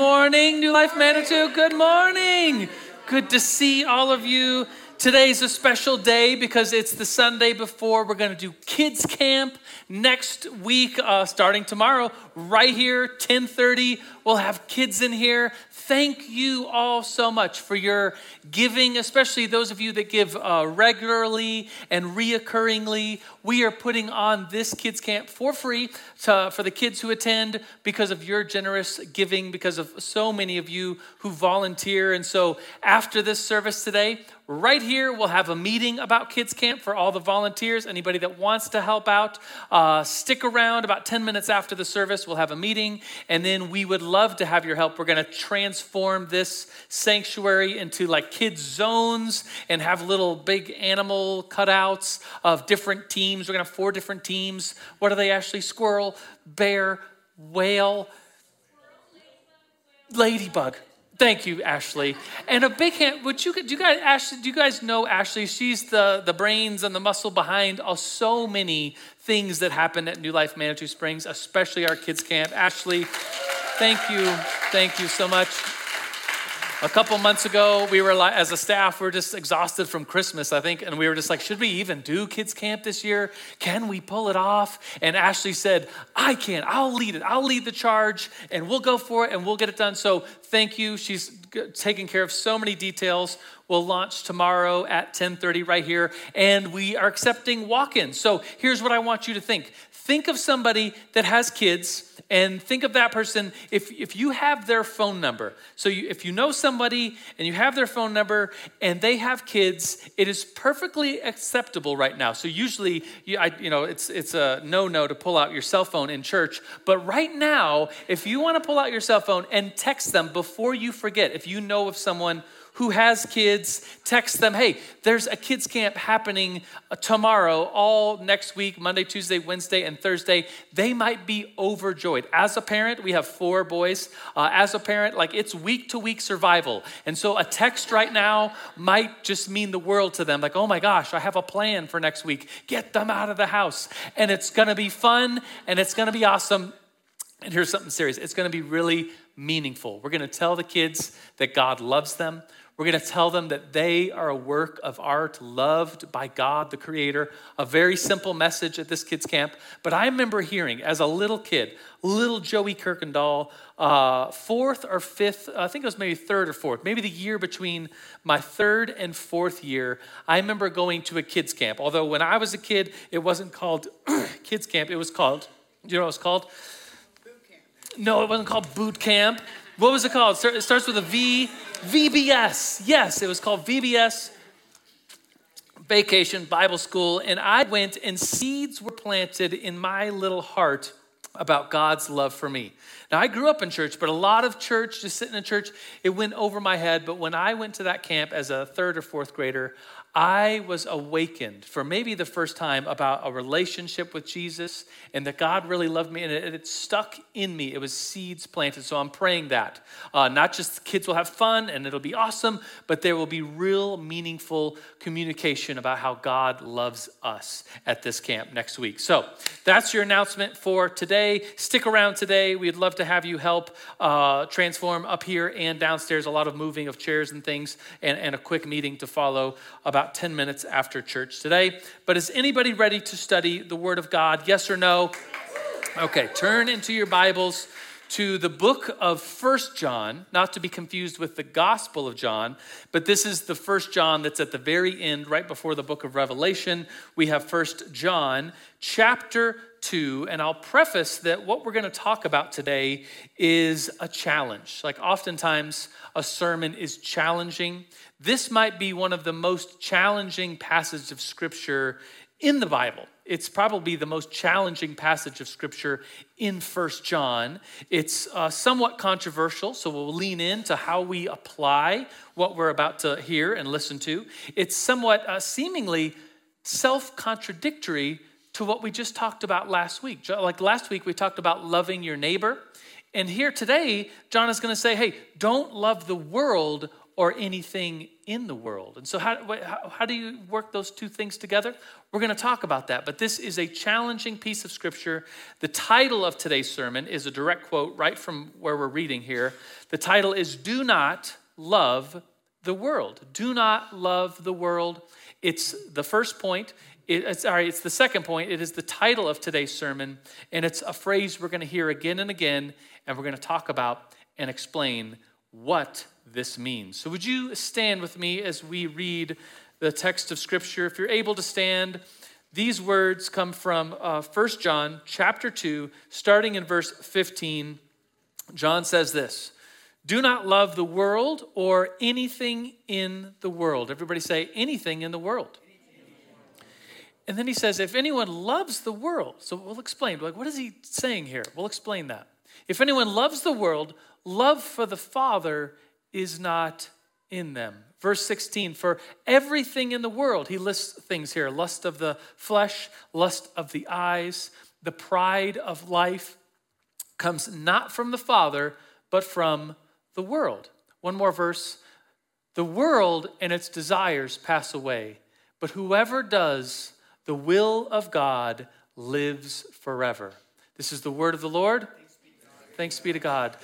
morning, New Life Manitou. Good morning. Good to see all of you. Today's a special day because it's the Sunday before we're going to do kids camp next week, uh, starting tomorrow, right here, 10:30. We'll have kids in here. Thank you all so much for your giving, especially those of you that give uh, regularly and reoccurringly. We are putting on this kids camp for free to, for the kids who attend because of your generous giving, because of so many of you who volunteer. And so, after this service today, right here we'll have a meeting about kids camp for all the volunteers anybody that wants to help out uh, stick around about 10 minutes after the service we'll have a meeting and then we would love to have your help we're going to transform this sanctuary into like kids zones and have little big animal cutouts of different teams we're going to have four different teams what are they actually squirrel bear whale ladybug Thank you, Ashley. And a big hand. Would you do you guys Ashley? Do you guys know Ashley? She's the the brains and the muscle behind uh, so many things that happen at New Life Manitou Springs, especially our kids camp. Ashley, thank you, thank you so much. A couple months ago, we were like, as a staff, we are just exhausted from Christmas, I think, and we were just like, should we even do kids camp this year? Can we pull it off? And Ashley said, I can. I'll lead it. I'll lead the charge, and we'll go for it, and we'll get it done. So thank you. She's taking care of so many details. We'll launch tomorrow at 10:30 right here, and we are accepting walk-ins. So here's what I want you to think. Think of somebody that has kids and think of that person if, if you have their phone number so you, if you know somebody and you have their phone number and they have kids it is perfectly acceptable right now so usually you, I, you know it's, it's a no-no to pull out your cell phone in church but right now if you want to pull out your cell phone and text them before you forget if you know of someone who has kids, text them, hey, there's a kids camp happening tomorrow, all next week, Monday, Tuesday, Wednesday, and Thursday. They might be overjoyed. As a parent, we have four boys. Uh, as a parent, like it's week to week survival. And so a text right now might just mean the world to them. Like, oh my gosh, I have a plan for next week. Get them out of the house. And it's gonna be fun and it's gonna be awesome. And here's something serious it's gonna be really meaningful. We're gonna tell the kids that God loves them. We're going to tell them that they are a work of art loved by God, the Creator. A very simple message at this kids' camp. But I remember hearing as a little kid, little Joey Kirkendall, uh, fourth or fifth, I think it was maybe third or fourth, maybe the year between my third and fourth year, I remember going to a kids' camp. Although when I was a kid, it wasn't called kids' camp, it was called, you know what it was called? Boot camp. No, it wasn't called boot camp. What was it called? It starts with a V. VBS. Yes, it was called VBS Vacation Bible School. And I went, and seeds were planted in my little heart about God's love for me. Now, I grew up in church, but a lot of church, just sitting in church, it went over my head. But when I went to that camp as a third or fourth grader, I was awakened for maybe the first time about a relationship with Jesus and that God really loved me and it, it stuck in me. It was seeds planted. So I'm praying that. Uh, not just kids will have fun and it'll be awesome, but there will be real meaningful communication about how God loves us at this camp next week. So that's your announcement for today. Stick around today. We'd love to have you help uh, transform up here and downstairs. A lot of moving of chairs and things and, and a quick meeting to follow about about 10 minutes after church today. But is anybody ready to study the Word of God? Yes or no? Okay, turn into your Bibles to the book of First John, not to be confused with the Gospel of John, but this is the First John that's at the very end, right before the book of Revelation. We have First John chapter 2, and I'll preface that what we're going to talk about today is a challenge. Like oftentimes, a sermon is challenging. This might be one of the most challenging passages of Scripture in the Bible. It's probably the most challenging passage of Scripture in First John. It's uh, somewhat controversial, so we'll lean into how we apply what we're about to hear and listen to. It's somewhat uh, seemingly self contradictory to what we just talked about last week. Like last week, we talked about loving your neighbor. And here today, John is going to say, hey, don't love the world or anything in the world. And so, how, how, how do you work those two things together? We're going to talk about that. But this is a challenging piece of scripture. The title of today's sermon is a direct quote right from where we're reading here. The title is Do Not Love the World. Do Not Love the World. It's the first point. It, sorry, it's the second point. It is the title of today's sermon, and it's a phrase we're going to hear again and again, and we're going to talk about and explain what this means. So, would you stand with me as we read the text of Scripture? If you're able to stand, these words come from uh, 1 John chapter 2, starting in verse 15. John says this Do not love the world or anything in the world. Everybody say, anything in the world. And then he says, if anyone loves the world, so we'll explain. Like, what is he saying here? We'll explain that. If anyone loves the world, love for the Father is not in them. Verse 16, for everything in the world, he lists things here lust of the flesh, lust of the eyes, the pride of life comes not from the Father, but from the world. One more verse. The world and its desires pass away, but whoever does the will of God lives forever. This is the word of the Lord. Thanks be to God.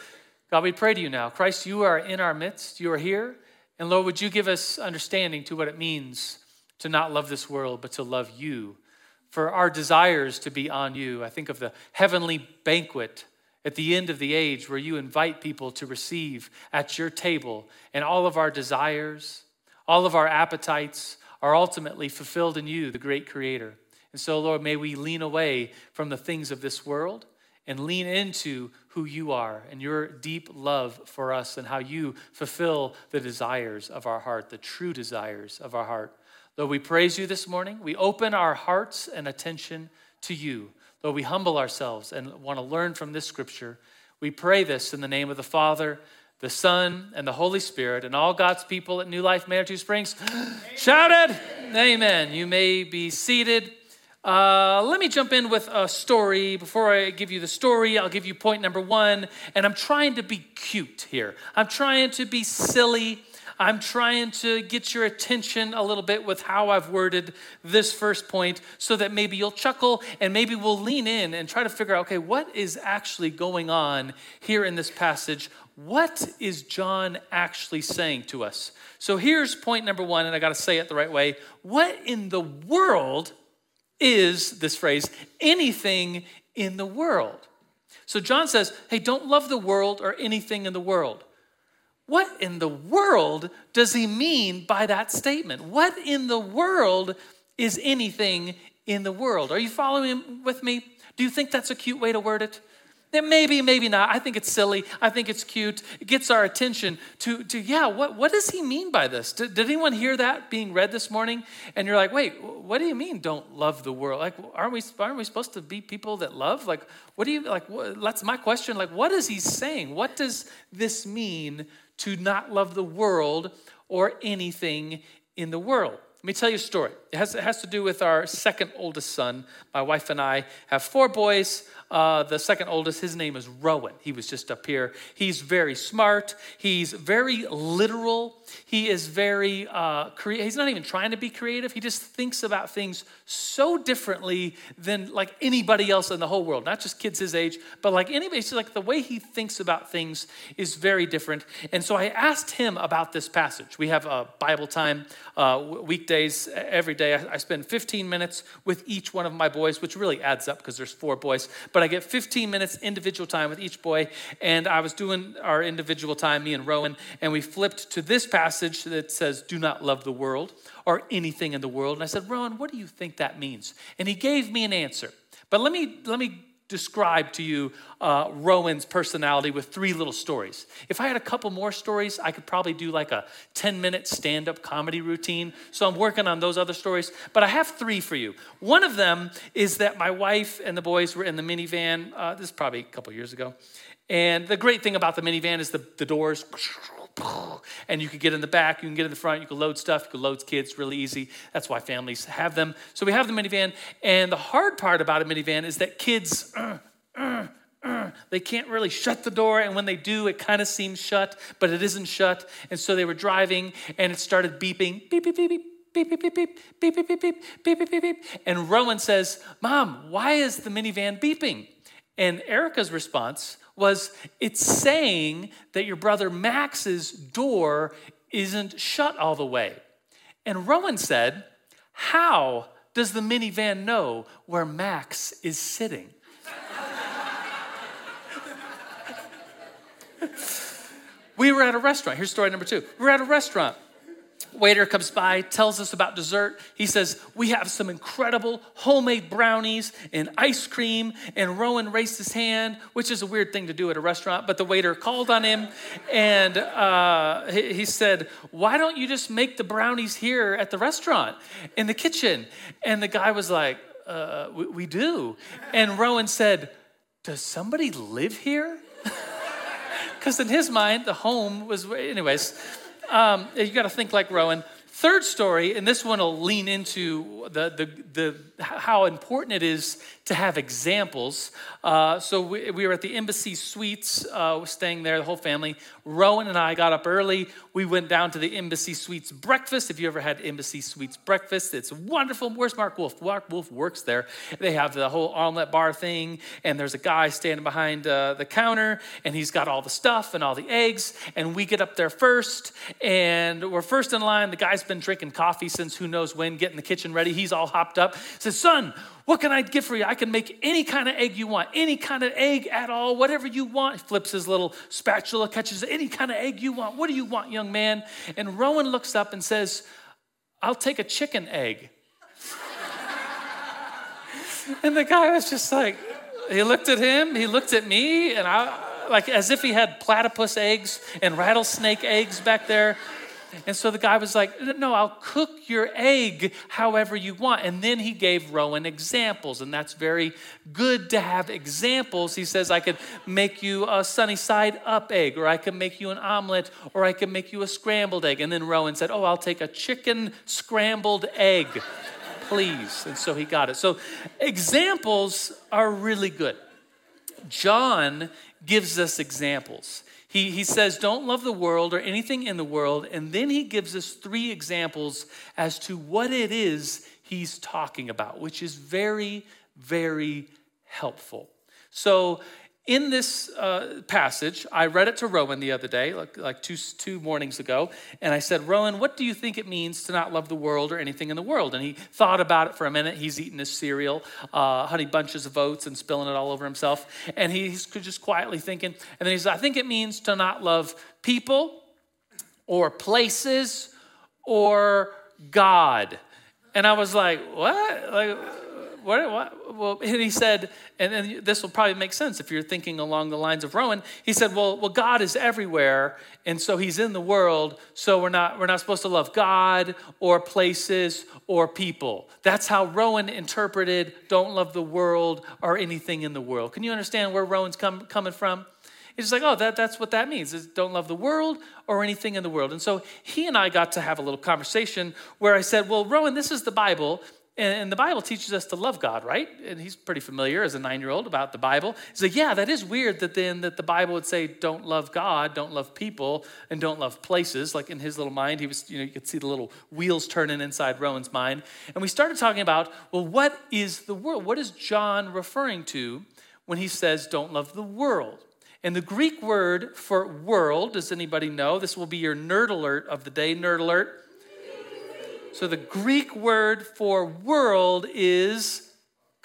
God, we pray to you now. Christ, you are in our midst. You are here. And Lord, would you give us understanding to what it means to not love this world, but to love you? For our desires to be on you. I think of the heavenly banquet at the end of the age where you invite people to receive at your table, and all of our desires, all of our appetites, are ultimately fulfilled in you, the great creator. And so, Lord, may we lean away from the things of this world and lean into who you are and your deep love for us and how you fulfill the desires of our heart, the true desires of our heart. Lord, we praise you this morning. We open our hearts and attention to you. Lord, we humble ourselves and want to learn from this scripture. We pray this in the name of the Father the Son, and the Holy Spirit, and all God's people at New Life Manitou Springs shouted, Amen. You may be seated. Uh, let me jump in with a story. Before I give you the story, I'll give you point number one. And I'm trying to be cute here. I'm trying to be silly. I'm trying to get your attention a little bit with how I've worded this first point so that maybe you'll chuckle and maybe we'll lean in and try to figure out okay, what is actually going on here in this passage? What is John actually saying to us? So here's point number one, and I got to say it the right way. What in the world is this phrase, anything in the world? So John says, hey, don't love the world or anything in the world. What in the world does he mean by that statement? What in the world is anything in the world? Are you following with me? Do you think that's a cute way to word it? Maybe, maybe not. I think it's silly. I think it's cute. It gets our attention to, to yeah, what, what does he mean by this? Did, did anyone hear that being read this morning? And you're like, wait, what do you mean don't love the world? Like, aren't we, aren't we supposed to be people that love? Like, what do you, like, what, that's my question. Like, what is he saying? What does this mean to not love the world or anything in the world? Let me tell you a story. It has, it has to do with our second oldest son. My wife and I have four boys. Uh, the second oldest, his name is Rowan. He was just up here. He's very smart. He's very literal. He is very uh, creative. He's not even trying to be creative. He just thinks about things so differently than like anybody else in the whole world. Not just kids his age, but like anybody. So like the way he thinks about things is very different. And so I asked him about this passage. We have a Bible time uh, weekdays every day. I spend 15 minutes with each one of my boys, which really adds up because there's four boys but I get 15 minutes individual time with each boy. And I was doing our individual time, me and Rowan, and we flipped to this passage that says, Do not love the world or anything in the world. And I said, Rowan, what do you think that means? And he gave me an answer. But let me, let me describe to you uh, Rowan's personality with three little stories. If I had a couple more stories, I could probably do like a 10 minute stand up comedy routine. So I'm working on those other stories. But I have three for you. One of them is that my wife and the boys were in the minivan. Uh, this is probably a couple years ago. And the great thing about the minivan is the, the doors and you can get in the back, you can get in the front, you can load stuff, you can load kids really easy. That's why families have them. So we have the minivan, and the hard part about a minivan is that kids uh, uh, uh, They can't really shut the door, and when they do, it kind of seems shut, but it isn't shut. And so they were driving, and it started beeping beep, beep, beep, beep. Beep, beep, beep, beep, beep, beep, beep, beep, beep, beep, beep, beep. And Rowan says, Mom, why is the minivan beeping? And Erica's response was, It's saying that your brother Max's door isn't shut all the way. And Rowan said, How does the minivan know where Max is sitting? we were at a restaurant. Here's story number two. We we're at a restaurant waiter comes by, tells us about dessert. He says, We have some incredible homemade brownies and ice cream. And Rowan raised his hand, which is a weird thing to do at a restaurant, but the waiter called on him and uh, he, said, Why don't you just make the brownies here at the restaurant in the kitchen? And the guy was like, uh, we, we do. And Rowan said, Does somebody live here? Because in his mind, the home was, anyways um, you got to think like Rowan. Third story, and this one will lean into the, the, the, how important it is to have examples. Uh, so we, we, were at the Embassy Suites, uh, staying there, the whole family. Rowan and I got up early. We went down to the Embassy Suites breakfast. If you ever had Embassy Suites breakfast, it's wonderful. Where's Mark Wolf? Mark Wolf works there. They have the whole omelet bar thing, and there's a guy standing behind uh, the counter, and he's got all the stuff and all the eggs. And we get up there first, and we're first in line. The guy's been drinking coffee since who knows when, getting the kitchen ready. He's all hopped up. Says, Son, what can I get for you? I can make any kind of egg you want, any kind of egg at all, whatever you want. He flips his little spatula, catches any kind of egg you want. What do you want, young man? And Rowan looks up and says, I'll take a chicken egg. and the guy was just like, he looked at him, he looked at me, and I, like as if he had platypus eggs and rattlesnake eggs back there. And so the guy was like, No, I'll cook your egg however you want. And then he gave Rowan examples, and that's very good to have examples. He says, I could make you a sunny side up egg, or I could make you an omelet, or I could make you a scrambled egg. And then Rowan said, Oh, I'll take a chicken scrambled egg, please. And so he got it. So examples are really good. John gives us examples. He, he says, Don't love the world or anything in the world. And then he gives us three examples as to what it is he's talking about, which is very, very helpful. So in this uh, passage, I read it to Rowan the other day, like, like two, two mornings ago, and I said, Rowan, what do you think it means to not love the world or anything in the world? And he thought about it for a minute. He's eating his cereal, uh, honey bunches of oats, and spilling it all over himself. And he's just quietly thinking. And then he said, I think it means to not love people or places or God. And I was like, what? Like, what, what? Well, and he said, and, then this will probably make sense if you're thinking along the lines of Rowan. He said, well, well, God is everywhere, and so He's in the world. So we're not we're not supposed to love God or places or people. That's how Rowan interpreted "don't love the world or anything in the world." Can you understand where Rowan's come, coming from? It's like, oh, that, that's what that means is don't love the world or anything in the world. And so he and I got to have a little conversation where I said, well, Rowan, this is the Bible. And the Bible teaches us to love God, right? And he's pretty familiar as a nine-year-old about the Bible. He's like, yeah, that is weird that then that the Bible would say don't love God, don't love people, and don't love places. Like in his little mind, he was, you know, you could see the little wheels turning inside Rowan's mind. And we started talking about, well, what is the world? What is John referring to when he says don't love the world? And the Greek word for world, does anybody know? This will be your nerd alert of the day, nerd alert so the Greek word for world is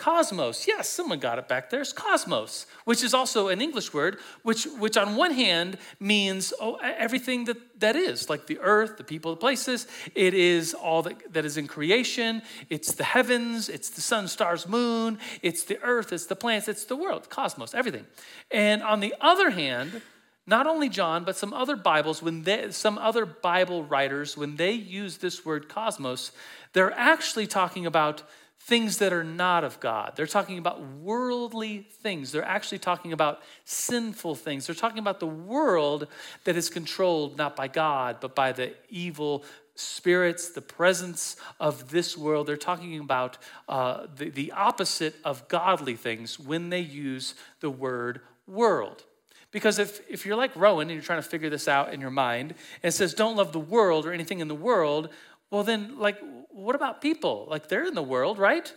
cosmos. Yes, someone got it back there. It's cosmos, which is also an English word, which, which on one hand means oh, everything that, that is, like the earth, the people, the places. It is all that, that is in creation. It's the heavens, it's the sun, stars, moon, it's the earth, it's the plants, it's the world, cosmos, everything. And on the other hand, not only John, but some other Bibles, when they, some other Bible writers, when they use this word cosmos, they're actually talking about things that are not of God. They're talking about worldly things. They're actually talking about sinful things. They're talking about the world that is controlled not by God, but by the evil spirits, the presence of this world. They're talking about uh, the, the opposite of godly things when they use the word world. Because if, if you're like Rowan and you're trying to figure this out in your mind, and it says, don't love the world or anything in the world, well, then, like, what about people? Like, they're in the world, right?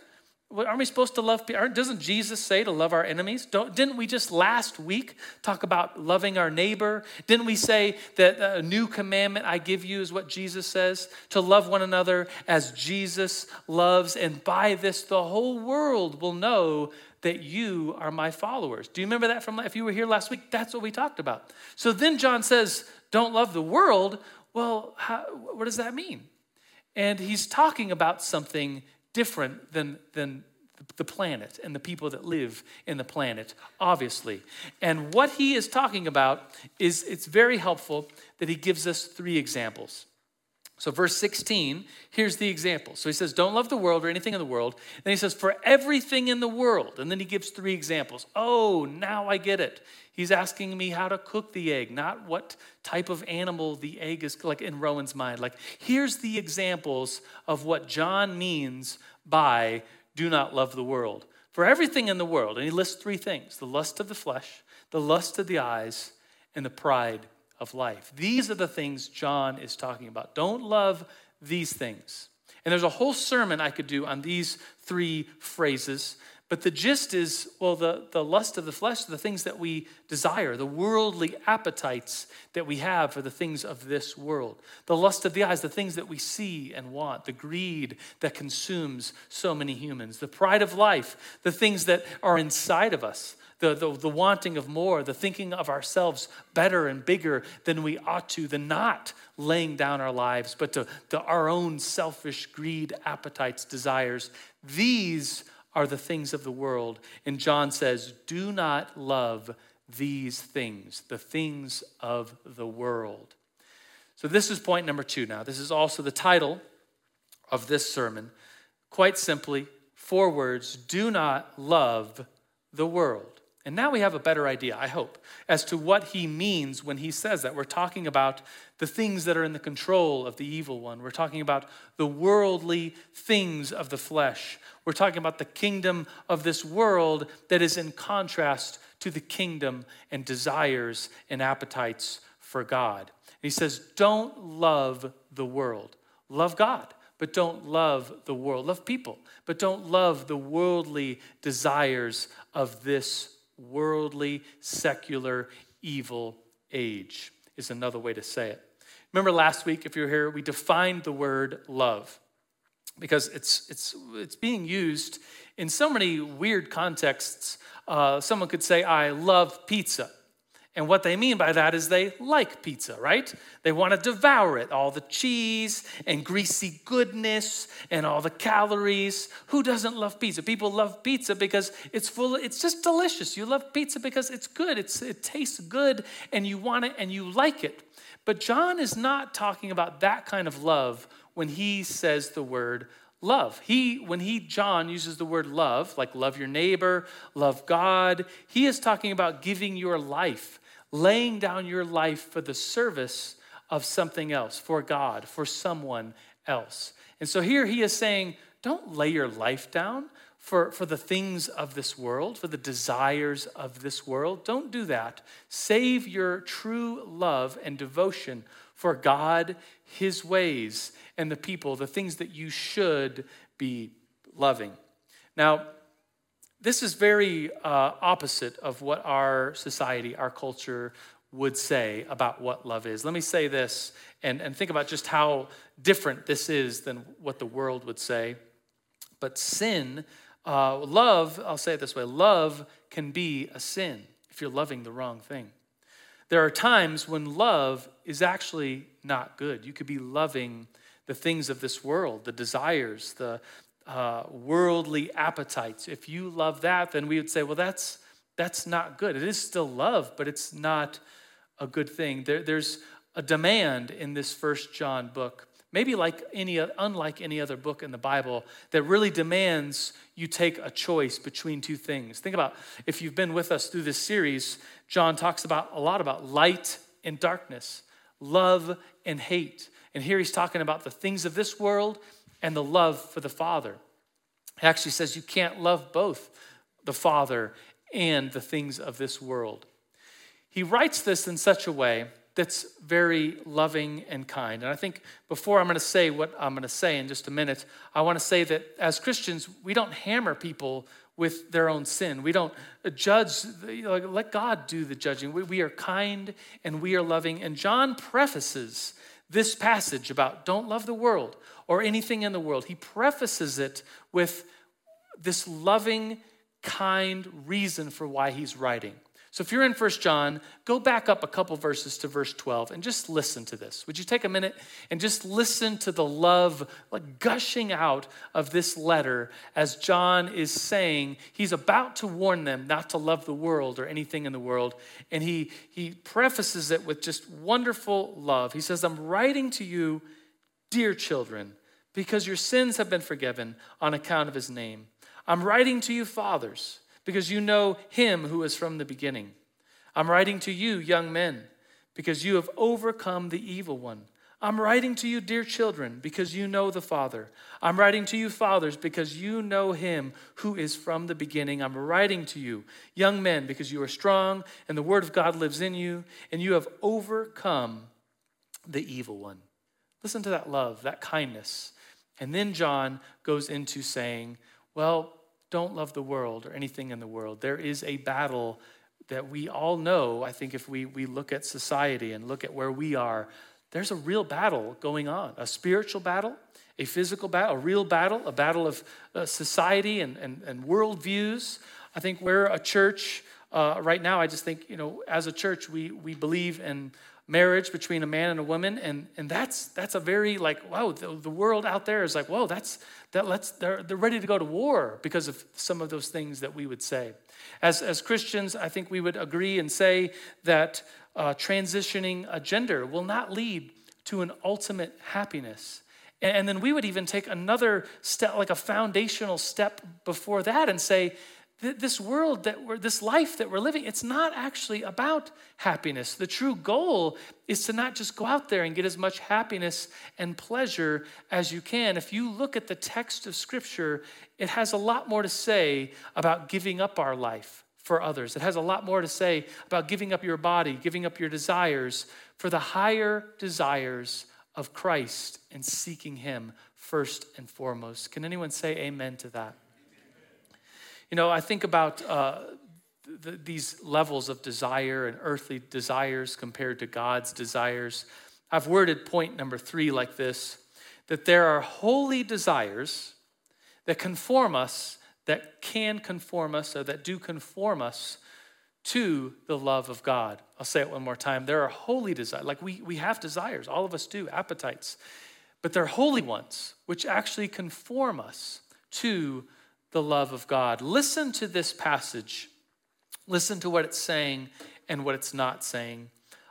Aren't we supposed to love people? Doesn't Jesus say to love our enemies? Don't, didn't we just last week talk about loving our neighbor? Didn't we say that a new commandment I give you is what Jesus says? To love one another as Jesus loves. And by this, the whole world will know that you are my followers. Do you remember that from if you were here last week? That's what we talked about. So then John says, Don't love the world. Well, how, what does that mean? And he's talking about something different than, than the planet and the people that live in the planet, obviously. And what he is talking about is it's very helpful that he gives us three examples. So, verse 16, here's the example. So he says, Don't love the world or anything in the world. Then he says, For everything in the world. And then he gives three examples. Oh, now I get it. He's asking me how to cook the egg, not what type of animal the egg is, like in Rowan's mind. Like, here's the examples of what John means by do not love the world. For everything in the world, and he lists three things the lust of the flesh, the lust of the eyes, and the pride of life. These are the things John is talking about. Don't love these things. And there's a whole sermon I could do on these three phrases. But the gist is well, the, the lust of the flesh, the things that we desire, the worldly appetites that we have for the things of this world. The lust of the eyes, the things that we see and want, the greed that consumes so many humans. The pride of life, the things that are inside of us, the, the, the wanting of more, the thinking of ourselves better and bigger than we ought to, the not laying down our lives, but to, to our own selfish greed, appetites, desires. These are the things of the world. And John says, Do not love these things, the things of the world. So, this is point number two now. This is also the title of this sermon. Quite simply, four words do not love the world. And now we have a better idea, I hope, as to what he means when he says that. We're talking about the things that are in the control of the evil one. We're talking about the worldly things of the flesh. We're talking about the kingdom of this world that is in contrast to the kingdom and desires and appetites for God. And he says, Don't love the world, love God but don't love the world. Love people, but don't love the worldly desires of this worldly, secular, evil age, is another way to say it. Remember last week, if you're here, we defined the word love because it's, it's, it's being used in so many weird contexts. Uh, someone could say, I love pizza. And what they mean by that is they like pizza, right? They want to devour it, all the cheese and greasy goodness and all the calories. Who doesn't love pizza? People love pizza because it's full, it's just delicious. You love pizza because it's good, it's, it tastes good, and you want it and you like it. But John is not talking about that kind of love when he says the word love. He, when he, John, uses the word love, like love your neighbor, love God, he is talking about giving your life laying down your life for the service of something else, for God, for someone else. And so here he is saying, don't lay your life down for, for the things of this world, for the desires of this world. Don't do that. Save your true love and devotion for God, His ways, and the people, the things that you should be loving. Now, this is very uh, opposite of what our society, our culture would say about what love is. Let me say this and, and think about just how different this is than what the world would say. But sin, uh, love, I'll say it this way love can be a sin if you're loving the wrong thing. There are times when love is actually not good. You could be loving the things of this world, the desires, the, uh, worldly appetites. If you love that, then we would say, well, that's, that's not good. It is still love, but it's not a good thing. There, there's a demand in this first John book, maybe like any, unlike any other book in the Bible, that really demands you take a choice between two things. Think about if you've been with us through this series, John talks about a lot about light and darkness, love and hate. And here he's talking about the things of this world and the love for the Father. He actually says you can't love both the Father and the things of this world. He writes this in such a way that's very loving and kind. And I think before I'm going to say what I'm going to say in just a minute, I want to say that as Christians, we don't hammer people with their own sin. We don't judge, let God do the judging. We, we are kind and we are loving. And John prefaces this passage about don't love the world or anything in the world. He prefaces it with this loving, kind reason for why he's writing. So if you're in First John, go back up a couple verses to verse 12 and just listen to this. Would you take a minute and just listen to the love like gushing out of this letter as John is saying he's about to warn them not to love the world or anything in the world. And he, he prefaces it with just wonderful love. He says, I'm writing to you, dear children, because your sins have been forgiven on account of his name. I'm writing to you, fathers because you know him who is from the beginning. I'm writing to you, young men, because you have overcome the evil one. I'm writing to you, dear children, because you know the Father. I'm writing to you, fathers, because you know him who is from the beginning. I'm writing to you, young men, because you are strong and the word of God lives in you, and you have overcome the evil one. Listen to that love, that kindness. And then John goes into saying, Well, don't love the world or anything in the world. There is a battle that we all know. I think if we, we look at society and look at where we are, there's a real battle going on a spiritual battle, a physical battle, a real battle, a battle of uh, society and, and, and worldviews. I think we're a church uh, right now. I just think, you know, as a church, we, we believe in marriage between a man and a woman and, and that's that's a very like wow the, the world out there is like whoa that's that let's they're, they're ready to go to war because of some of those things that we would say. As as christians i think we would agree and say that uh, transitioning a gender will not lead to an ultimate happiness. And, and then we would even take another step like a foundational step before that and say this world that we're, this life that we're living, it's not actually about happiness. The true goal is to not just go out there and get as much happiness and pleasure as you can. If you look at the text of Scripture, it has a lot more to say about giving up our life for others. It has a lot more to say about giving up your body, giving up your desires for the higher desires of Christ and seeking Him first and foremost. Can anyone say amen to that? You know, I think about uh, the, these levels of desire and earthly desires compared to God's desires. I've worded point number three like this that there are holy desires that conform us, that can conform us, or that do conform us to the love of God. I'll say it one more time. There are holy desires. Like we, we have desires, all of us do, appetites. But they're holy ones, which actually conform us to the love of God. Listen to this passage. Listen to what it's saying and what it's not saying.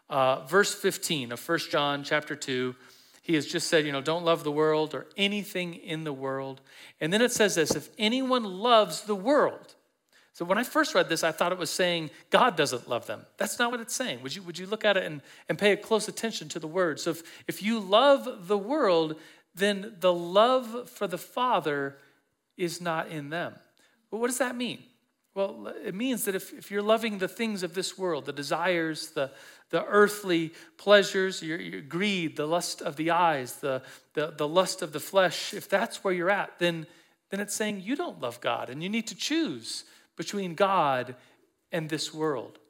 Uh, verse 15 of 1 John chapter 2, he has just said, you know, don't love the world or anything in the world. And then it says this if anyone loves the world, so when I first read this, I thought it was saying God doesn't love them. That's not what it's saying. Would you, would you look at it and, and pay a close attention to the words? So if, if you love the world, then the love for the Father is not in them. But what does that mean? Well, it means that if, if you're loving the things of this world, the desires, the, the earthly pleasures, your, your greed, the lust of the eyes, the, the, the lust of the flesh, if that's where you're at, then, then it's saying you don't love God and you need to choose between God and this world.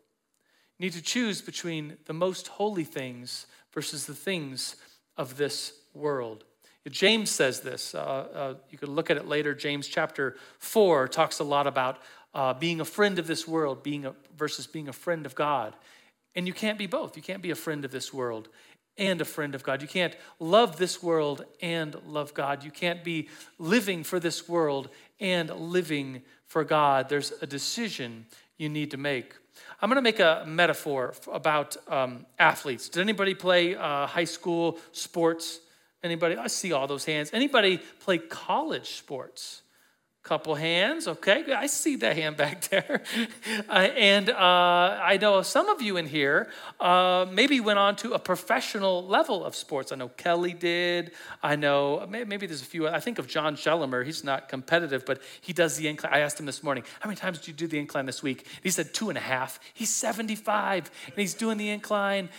You need to choose between the most holy things versus the things of this world. James says this. Uh, uh, you could look at it later. James chapter 4 talks a lot about uh, being a friend of this world being a, versus being a friend of God. And you can't be both. You can't be a friend of this world and a friend of God. You can't love this world and love God. You can't be living for this world and living for God. There's a decision you need to make. I'm going to make a metaphor about um, athletes. Did anybody play uh, high school sports? Anybody? I see all those hands. Anybody play college sports? Couple hands, okay. I see that hand back there. uh, and uh, I know some of you in here uh, maybe went on to a professional level of sports. I know Kelly did. I know maybe there's a few. I think of John Schellemer. He's not competitive, but he does the incline. I asked him this morning, how many times did you do the incline this week? He said two and a half. He's 75 and he's doing the incline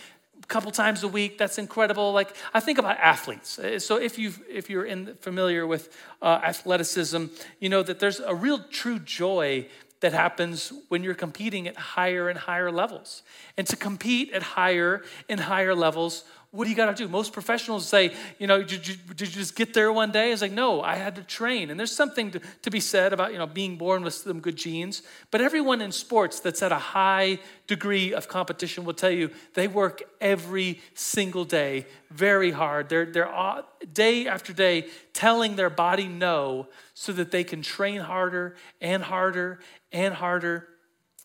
couple times a week that's incredible. Like i think about athletes. Uh, so if you if you're in, familiar with uh, athleticism you know that there's a real true joy that happens when you're competing at higher and higher levels. And to compete at higher and higher levels what do you got to do? Most professionals say, you know, did you, did you, just get there one day? It's like, no, I had to train. And there's something to, to be said about, you know, being born with some good genes. But everyone in sports that's at a high degree of competition will tell you they work every single day very hard. They're, they're day after day telling their body no so that they can train harder and harder and harder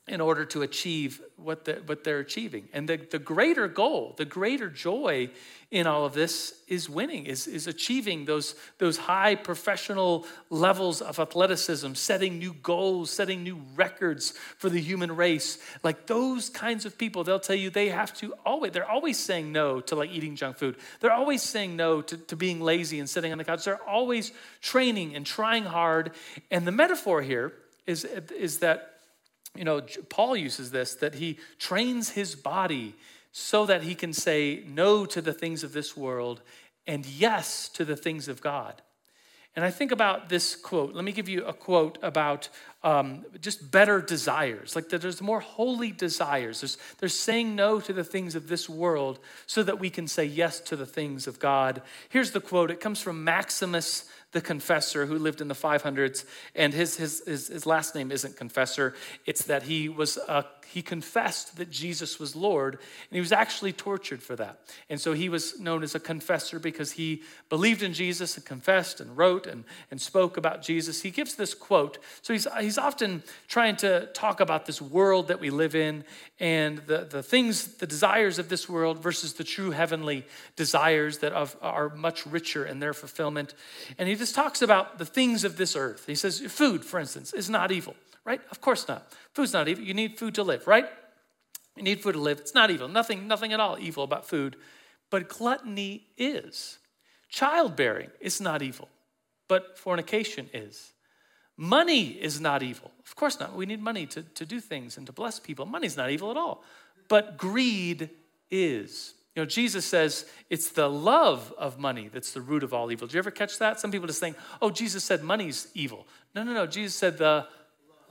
in order to achieve what, the, what they're achieving. And the, the greater goal, the greater joy in all of this is winning, is, is achieving those, those high professional levels of athleticism, setting new goals, setting new records for the human race. Like those kinds of people, they'll tell you they have to always, they're always saying no to like eating junk food. They're always saying no to, to being lazy and sitting on the couch. They're always training and trying hard. And the metaphor here is, is that you know, Paul uses this that he trains his body so that he can say no to the things of this world and yes to the things of God. And I think about this quote. Let me give you a quote about um, just better desires. Like there's more holy desires. There's, there's saying no to the things of this world so that we can say yes to the things of God. Here's the quote. It comes from Maximus the confessor who lived in the 500s, and his, his, his, his last name isn't confessor. It's that he was a he confessed that Jesus was Lord, and he was actually tortured for that. And so he was known as a confessor because he believed in Jesus and confessed and wrote and, and spoke about Jesus. He gives this quote. So he's, he's often trying to talk about this world that we live in and the, the things, the desires of this world versus the true heavenly desires that are much richer in their fulfillment. And he just talks about the things of this earth. He says, food, for instance, is not evil right? Of course not. Food's not evil. You need food to live, right? You need food to live. It's not evil. Nothing, nothing at all evil about food. But gluttony is. Childbearing is not evil, but fornication is. Money is not evil. Of course not. We need money to, to do things and to bless people. Money's not evil at all. But greed is. You know, Jesus says it's the love of money that's the root of all evil. Do you ever catch that? Some people just think, oh, Jesus said money's evil. No, no, no. Jesus said the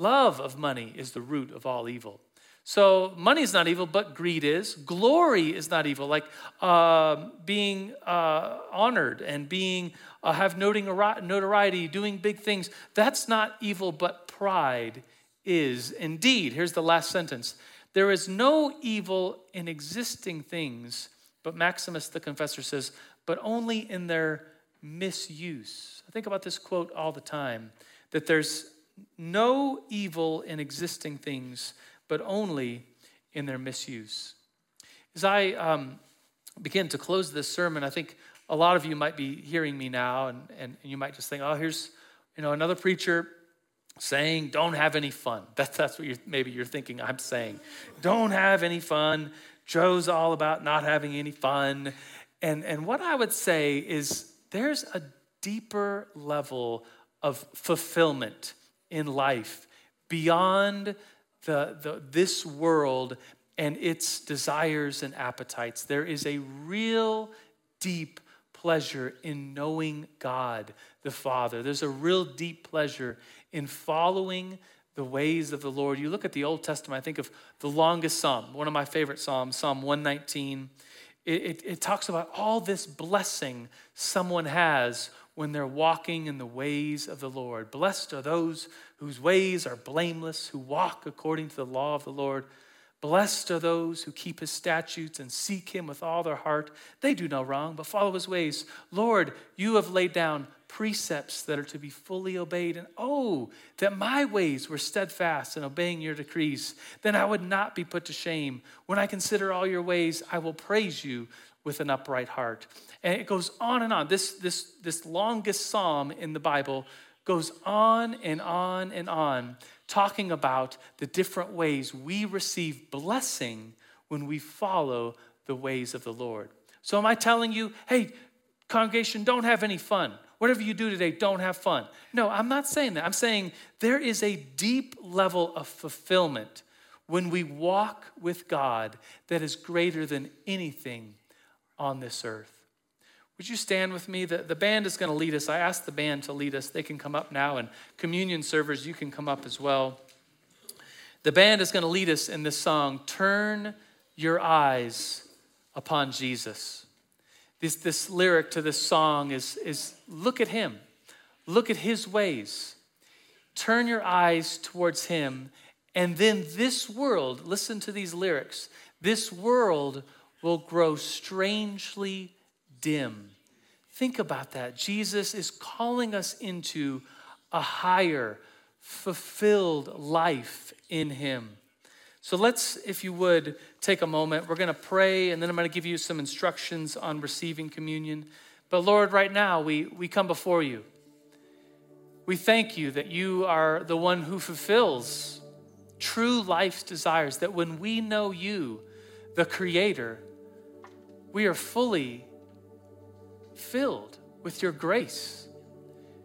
Love of money is the root of all evil. So money is not evil, but greed is. Glory is not evil, like uh, being uh, honored and being uh, have notoriety, doing big things. That's not evil, but pride is indeed. Here's the last sentence: There is no evil in existing things, but Maximus the confessor says, but only in their misuse. I think about this quote all the time: that there's no evil in existing things, but only in their misuse. As I um, begin to close this sermon, I think a lot of you might be hearing me now, and, and you might just think, oh, here's you know another preacher saying, don't have any fun. That, that's what you're, maybe you're thinking I'm saying. Don't have any fun. Joe's all about not having any fun. And, and what I would say is there's a deeper level of fulfillment in life beyond the, the, this world and its desires and appetites. There is a real deep pleasure in knowing God the Father. There's a real deep pleasure in following the ways of the Lord. You look at the Old Testament, I think of the longest psalm, one of my favorite psalms, Psalm 119. It, it, it talks about all this blessing someone has when they're walking in the ways of the Lord. Blessed are those whose ways are blameless, who walk according to the law of the Lord. Blessed are those who keep his statutes and seek him with all their heart. They do no wrong, but follow his ways. Lord, you have laid down precepts that are to be fully obeyed. And oh, that my ways were steadfast in obeying your decrees. Then I would not be put to shame. When I consider all your ways, I will praise you with an upright heart. And it goes on and on. This, this, this longest psalm in the Bible goes on and on and on, talking about the different ways we receive blessing when we follow the ways of the Lord. So, am I telling you, hey, congregation, don't have any fun? Whatever you do today, don't have fun. No, I'm not saying that. I'm saying there is a deep level of fulfillment when we walk with God that is greater than anything on this earth. Would you stand with me? The, the band is going to lead us. I asked the band to lead us. They can come up now, and communion servers, you can come up as well. The band is going to lead us in this song, Turn Your Eyes Upon Jesus. This, this lyric to this song is, is look at him, look at his ways. Turn your eyes towards him and then this world, listen to these lyrics, this world will grow strangely dim. Think about that. Jesus is calling us into a higher, fulfilled life in Him. So let's, if you would, take a moment. We're going to pray, and then I'm going to give you some instructions on receiving communion. But Lord, right now, we, we come before you. We thank you that you are the one who fulfills true life's desires, that when we know you, the Creator, we are fully filled with your grace,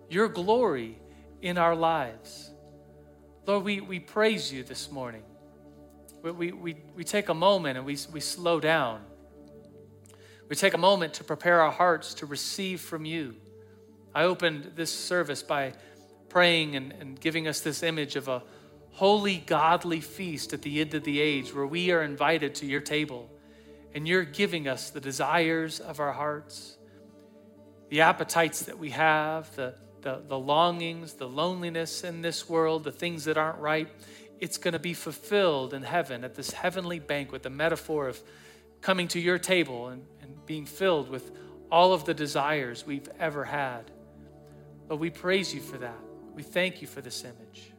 your glory in our lives. Lord, we, we praise you this morning. We, we, we take a moment and we, we slow down. We take a moment to prepare our hearts to receive from you. I opened this service by praying and, and giving us this image of a holy, godly feast at the end of the age where we are invited to your table and you're giving us the desires of our hearts, the appetites that we have, the, the, the longings, the loneliness in this world, the things that aren't right. It's going to be fulfilled in heaven at this heavenly banquet, the metaphor of coming to your table and, and being filled with all of the desires we've ever had. But we praise you for that. We thank you for this image.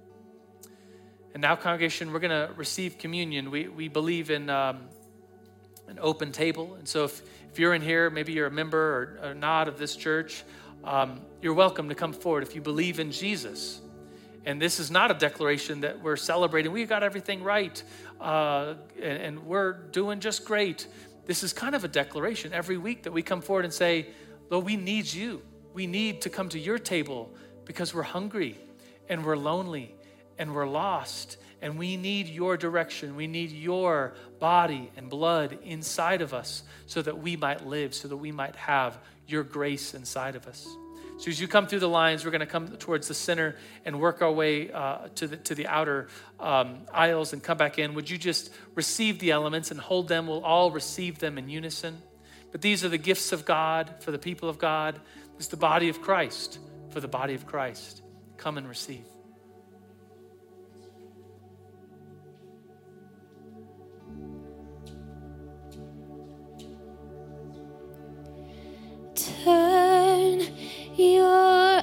And now, congregation, we're going to receive communion. We, we believe in um, an open table. And so, if, if you're in here, maybe you're a member or, or not of this church, um, you're welcome to come forward if you believe in Jesus. And this is not a declaration that we're celebrating. We got everything right uh, and, and we're doing just great. This is kind of a declaration every week that we come forward and say, Lord, we need you. We need to come to your table because we're hungry and we're lonely and we're lost and we need your direction. We need your body and blood inside of us so that we might live, so that we might have your grace inside of us. So as you come through the lines, we're going to come towards the center and work our way uh, to, the, to the outer um, aisles and come back in. Would you just receive the elements and hold them? We'll all receive them in unison. But these are the gifts of God for the people of God. Is the body of Christ for the body of Christ. Come and receive. turn your